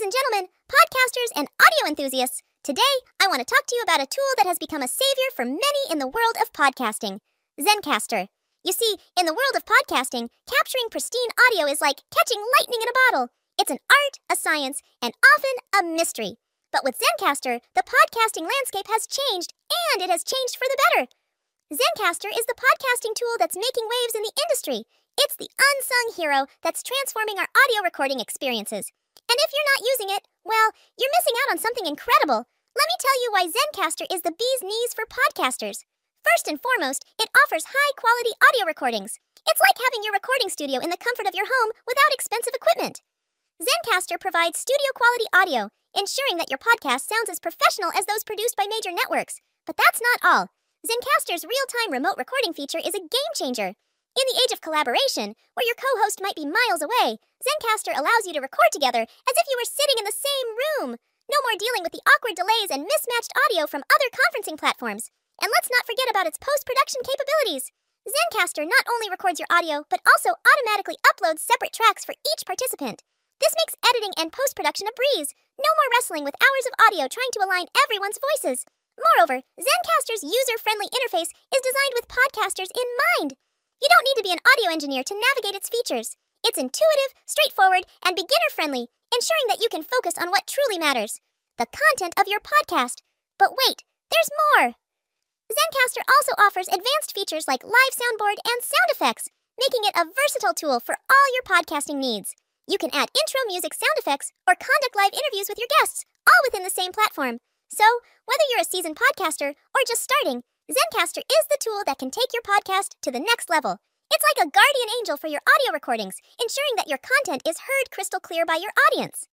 Ladies and gentlemen, podcasters and audio enthusiasts, today I want to talk to you about a tool that has become a savior for many in the world of podcasting Zencastr. You see, in the world of podcasting, capturing pristine audio is like catching lightning in a bottle. It's an art, a science, and often a mystery. But with Zencastr, the podcasting landscape has changed, and it has changed for the better. Zencastr is the podcasting tool that's making waves in the industry. It's the unsung hero that's transforming our audio recording experiences. And if you're not using it, well, you're missing out on something incredible. Let me tell you why Zencastr is the bee's knees for podcasters. First and foremost, it offers high quality audio recordings. It's like having your recording studio in the comfort of your home without expensive equipment. Zencastr provides studio quality audio, ensuring that your podcast sounds as professional as those produced by major networks. But that's not all. Zencastr's real time remote recording feature is a game changer. In the age of collaboration, where your co host might be miles away, Zencastr allows you to record together as if you were sitting in the same room. No more dealing with the awkward delays and mismatched audio from other conferencing platforms. And let's not forget about its post production capabilities. Zencastr not only records your audio, but also automatically uploads separate tracks for each participant. This makes editing and post production a breeze. No more wrestling with hours of audio trying to align everyone's voices. Moreover, Zencastr's user friendly interface is designed with podcasters in mind. You don't need to be an audio engineer to navigate its features. It's intuitive, straightforward, and beginner friendly, ensuring that you can focus on what truly matters the content of your podcast. But wait, there's more! Zencastr also offers advanced features like live soundboard and sound effects, making it a versatile tool for all your podcasting needs. You can add intro music sound effects or conduct live interviews with your guests, all within the same platform. So, whether you're a seasoned podcaster or just starting, Zencastr is the tool that can take your podcast to the next level. It's like a guardian angel for your audio recordings, ensuring that your content is heard crystal clear by your audience.